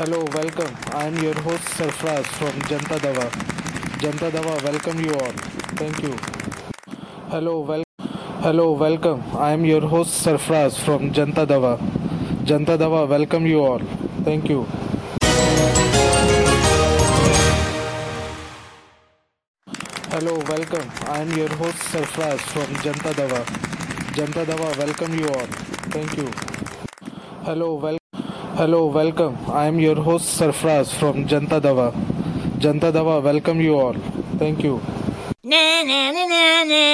Hello, welcome. I am your host Sarfraz from Janta Dawa. Janta Dawa, welcome you all. Thank you. Hello, wel- Hello, welcome. I am your host Sarfraz from Janta Dawa. Janta Dawa, welcome you all. Thank you. Hello, welcome. I am your host Sarfraz from Janta Dawa. Janta Dawa, welcome you all. Thank you. Hello, wel- Hello, welcome. I am your host Sarfraz from Janta Dawa. Janta Dawa, welcome you all. Thank you. Na na na.